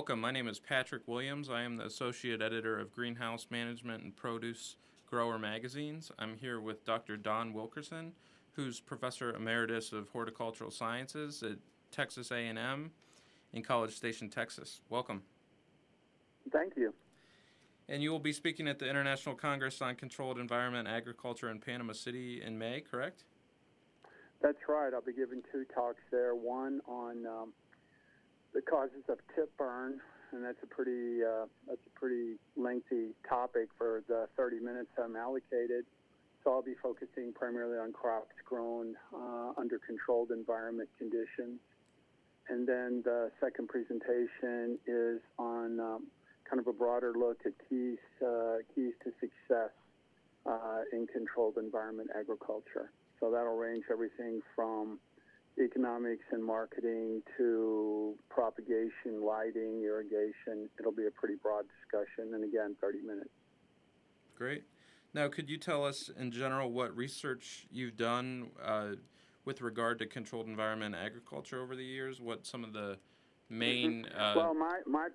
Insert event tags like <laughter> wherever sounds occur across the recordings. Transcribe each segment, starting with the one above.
Welcome. My name is Patrick Williams. I am the Associate Editor of Greenhouse Management and Produce Grower Magazines. I'm here with Dr. Don Wilkerson, who's Professor Emeritus of Horticultural Sciences at Texas A&M in College Station, Texas. Welcome. Thank you. And you will be speaking at the International Congress on Controlled Environment Agriculture in Panama City in May, correct? That's right. I'll be giving two talks there. One on um, the causes of tip burn, and that's a pretty uh, that's a pretty lengthy topic for the 30 minutes I'm allocated. So I'll be focusing primarily on crops grown uh, under controlled environment conditions. And then the second presentation is on um, kind of a broader look at keys uh, keys to success uh, in controlled environment agriculture. So that'll range everything from economics and marketing to propagation, lighting, irrigation. It'll be a pretty broad discussion, and again, 30 minutes. Great. Now, could you tell us in general what research you've done uh, with regard to controlled environment agriculture over the years? What some of the main. Mm-hmm. Uh... well, my, my,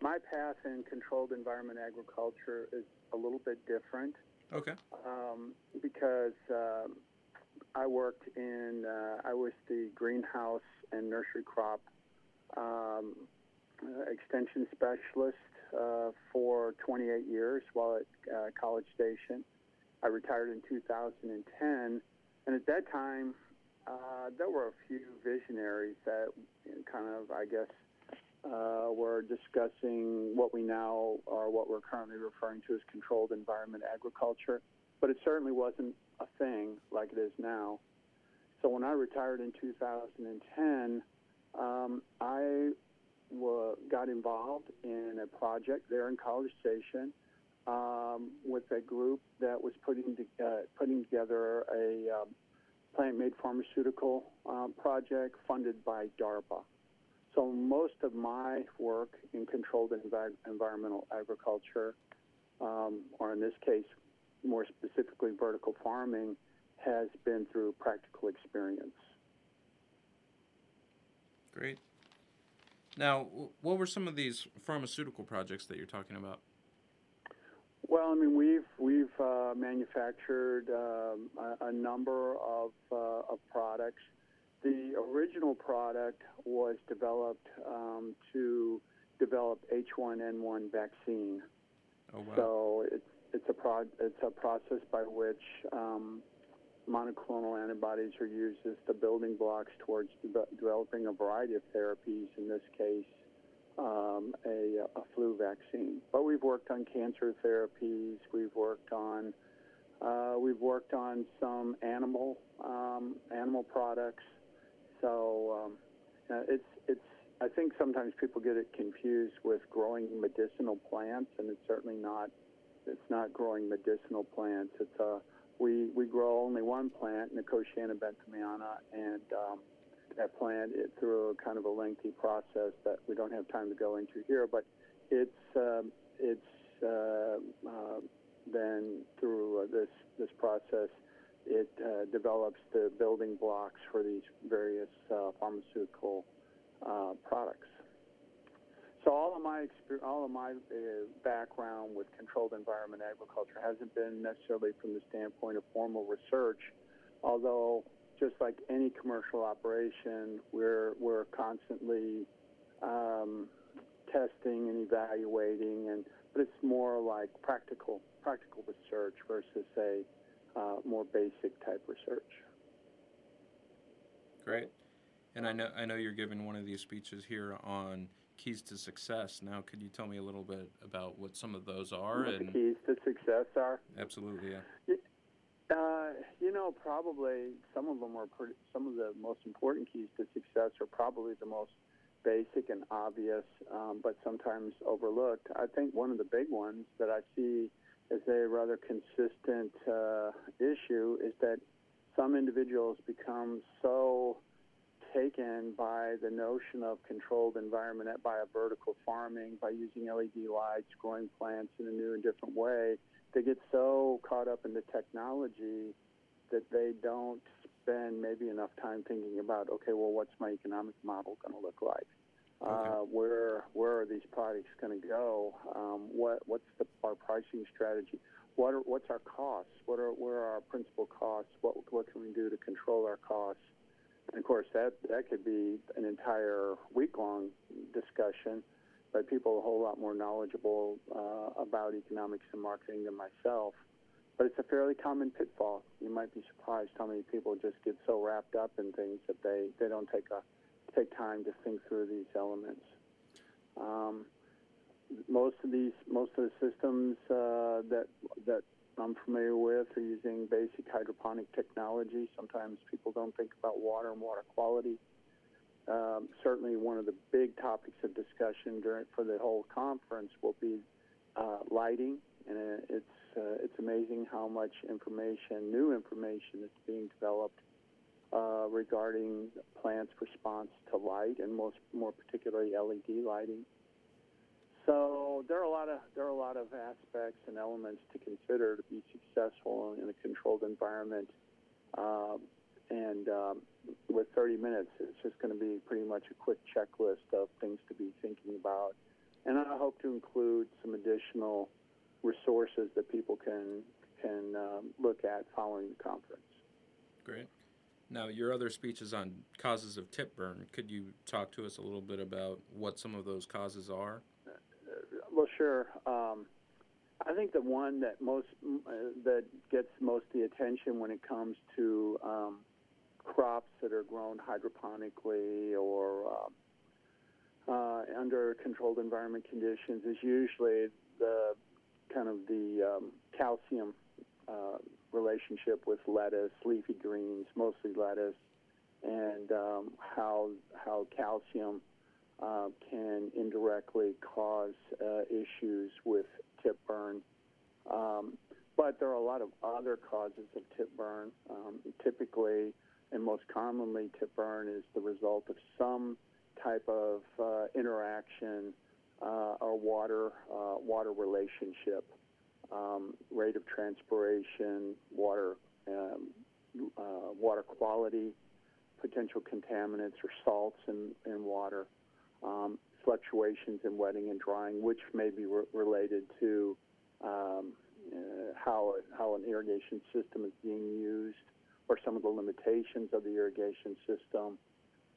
my path in controlled environment agriculture is a little bit different. Okay. Um, because. Um, I worked in, uh, I was the greenhouse and nursery crop um, uh, extension specialist uh, for 28 years while at uh, College Station. I retired in 2010, and at that time, uh, there were a few visionaries that kind of, I guess, uh, were discussing what we now or what we're currently referring to as controlled environment agriculture, but it certainly wasn't thing like it is now. So when I retired in 2010, um, I w- got involved in a project there in College Station um, with a group that was putting to, uh, putting together a um, plant-made pharmaceutical um, project funded by DARPA. So most of my work in controlled envi- environmental agriculture, um, or in this case, more specifically vertical farming, has been through practical experience. Great. Now, what were some of these pharmaceutical projects that you're talking about? Well, I mean, we've we've uh, manufactured um, a, a, number of uh, of products. The original product was developed um, to develop H1N1 vaccine. Oh wow! So it's it's a pro- it's a process by which um, monoclonal antibodies are used as the building blocks towards de- developing a variety of therapies. In this case, um, a, a, flu vaccine. But we've worked on cancer therapies. We've worked on uh, we've worked on some animal um, animal products. So um, uh, it's it's I think sometimes people get it confused with growing medicinal plants, and it's certainly not it's not growing medicinal plants. It's a we we grow only one plant, Nicotiana benthamiana, and um, that plant it through a kind of a lengthy process that we don't have time to go into here. But it's um, it's uh, uh, then through uh, this this process, it uh, develops the building blocks for these various uh, pharmaceutical uh, products. So all of my all of my uh, background with controlled environment agriculture hasn't been necessarily from the standpoint of formal research, although just like any commercial operation, we're we're constantly um, testing and evaluating, and but it's more like practical practical research versus a uh, more basic type research. Great, and I know I know you're giving one of these speeches here on keys to success. Now, could you tell me a little bit about what some of those are? What and the keys to success are? Absolutely, yeah. Uh, you know, probably some of them are pretty. Some of the most important keys to success are probably the most basic and obvious, um, but sometimes overlooked. I think one of the big ones that I see as a rather consistent uh, issue is that some individuals become so taken by the notion of controlled environment by a vertical farming, by using LED lights, growing plants in a new and different way. They get so caught up in the technology that they don't spend maybe enough time thinking about, okay, well, what's my economic model going to look like? Uh, where where are these products going to go? Um, what what's the our pricing strategy? What are, what's our costs? What are where are our principal costs? What what can we do to control our costs? And of course, that that could be an entire week long discussion by people a whole lot more knowledgeable uh, about economics and marketing than myself. But it's a fairly common pitfall. You might be surprised how many people just get so wrapped up in things that they, they don't take a take time to think through these elements. Um, most of these most of the systems uh, that that I'm familiar with are using basic hydroponic technology. Sometimes people don't think about water and water quality. Um, certainly, one of the big topics of discussion during for the whole conference will be uh, lighting, and it's uh, it's amazing how much information, new information, is being developed uh, regarding plants' response to light, and most more particularly LED lighting. So there are a lot of there are a lot of aspects and elements to consider to be successful in a controlled environment. Um, and um, with 30 minutes, it's just going to be pretty much a quick checklist of things to be thinking about. And I hope to include some additional resources that people can can um, look at following the conference. Great. Now, your other speech is on causes of tip burn. Could you talk to us a little bit about what some of those causes are? Well, sure. Um, I think the one that most uh, that gets most the attention when it comes to um, crops that are grown hydroponically or uh, uh, under controlled environment conditions is usually the kind of the um, calcium uh, relationship with lettuce, leafy greens, mostly lettuce, and um, how how calcium uh, can indirectly cause uh, issues with tip burn. Um, but there are a lot of other causes of tip burn. Um, typically, and most commonly, tip burn is the result of some type of uh, interaction uh, or water uh, water relationship, um, rate of transpiration, water um, uh, water quality, potential contaminants or salts in, in water um, fluctuations in wetting and drying, which may be re- related to um, uh, how how an irrigation system is being used, or some of the limitations of the irrigation system.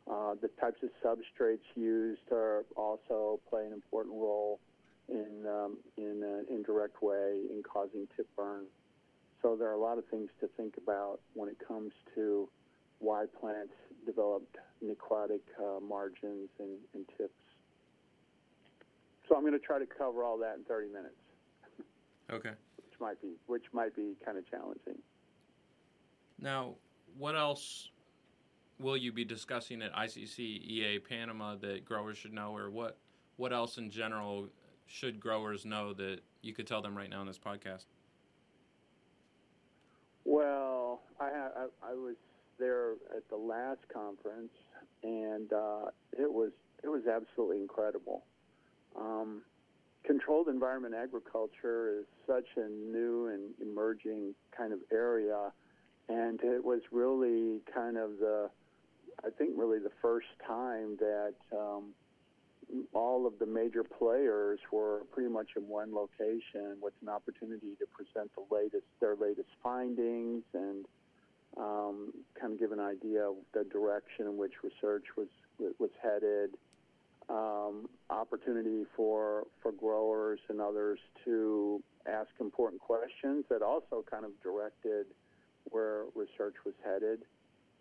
Uh, the types of substrates used are also play an important role in um, in an indirect way in causing tip burn. So there are a lot of things to think about when it comes to why plants developed necrotic uh, margins and, and tips. So I'm going to try to cover all that in 30 minutes, Okay. <laughs> which might be which might be kind of challenging. Now, what else will you be discussing at ICCEA Panama that growers should know, or what what else in general should growers know that you could tell them right now in this podcast? Well, I, I I was there at the last conference, and uh, it was it was absolutely incredible. Um, controlled environment agriculture is such a new and emerging kind of area, and it was really kind of the I think really the first time that um, all of the major players were pretty much in one location with an opportunity to present the latest their latest findings and um, kind of give an idea of the direction in which research was was headed. Um, opportunity for for growers and others to ask important questions that also kind of directed where research was headed.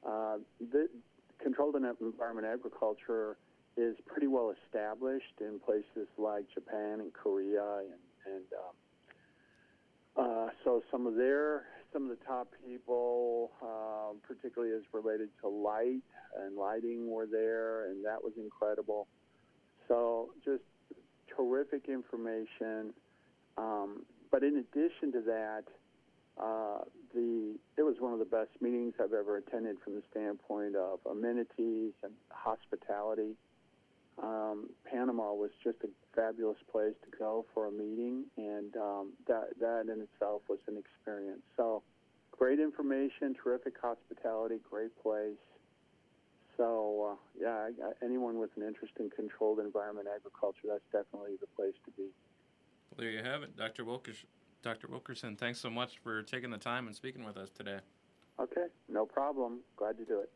Uh, the controlled environment agriculture is pretty well established in places like Japan and Korea, and, and um, uh, so some of their some of the top people, uh, particularly as related to light and lighting, were there, and that was incredible. So just terrific information. Um, but in addition to that, uh, the it was one of the best meetings I've ever attended from the standpoint of amenities and hospitality. Um, Panama was just a fabulous place to go for a meeting, and um, that that in itself was an experience. So, great information, terrific hospitality, great place. So uh, yeah, I, I, anyone with an interest in controlled environment agriculture, that's definitely the place to be. Well, there you have it, Dr. Dr. Wilkerson, thanks so much for taking the time and speaking with us today. Okay, no problem. Glad to do it.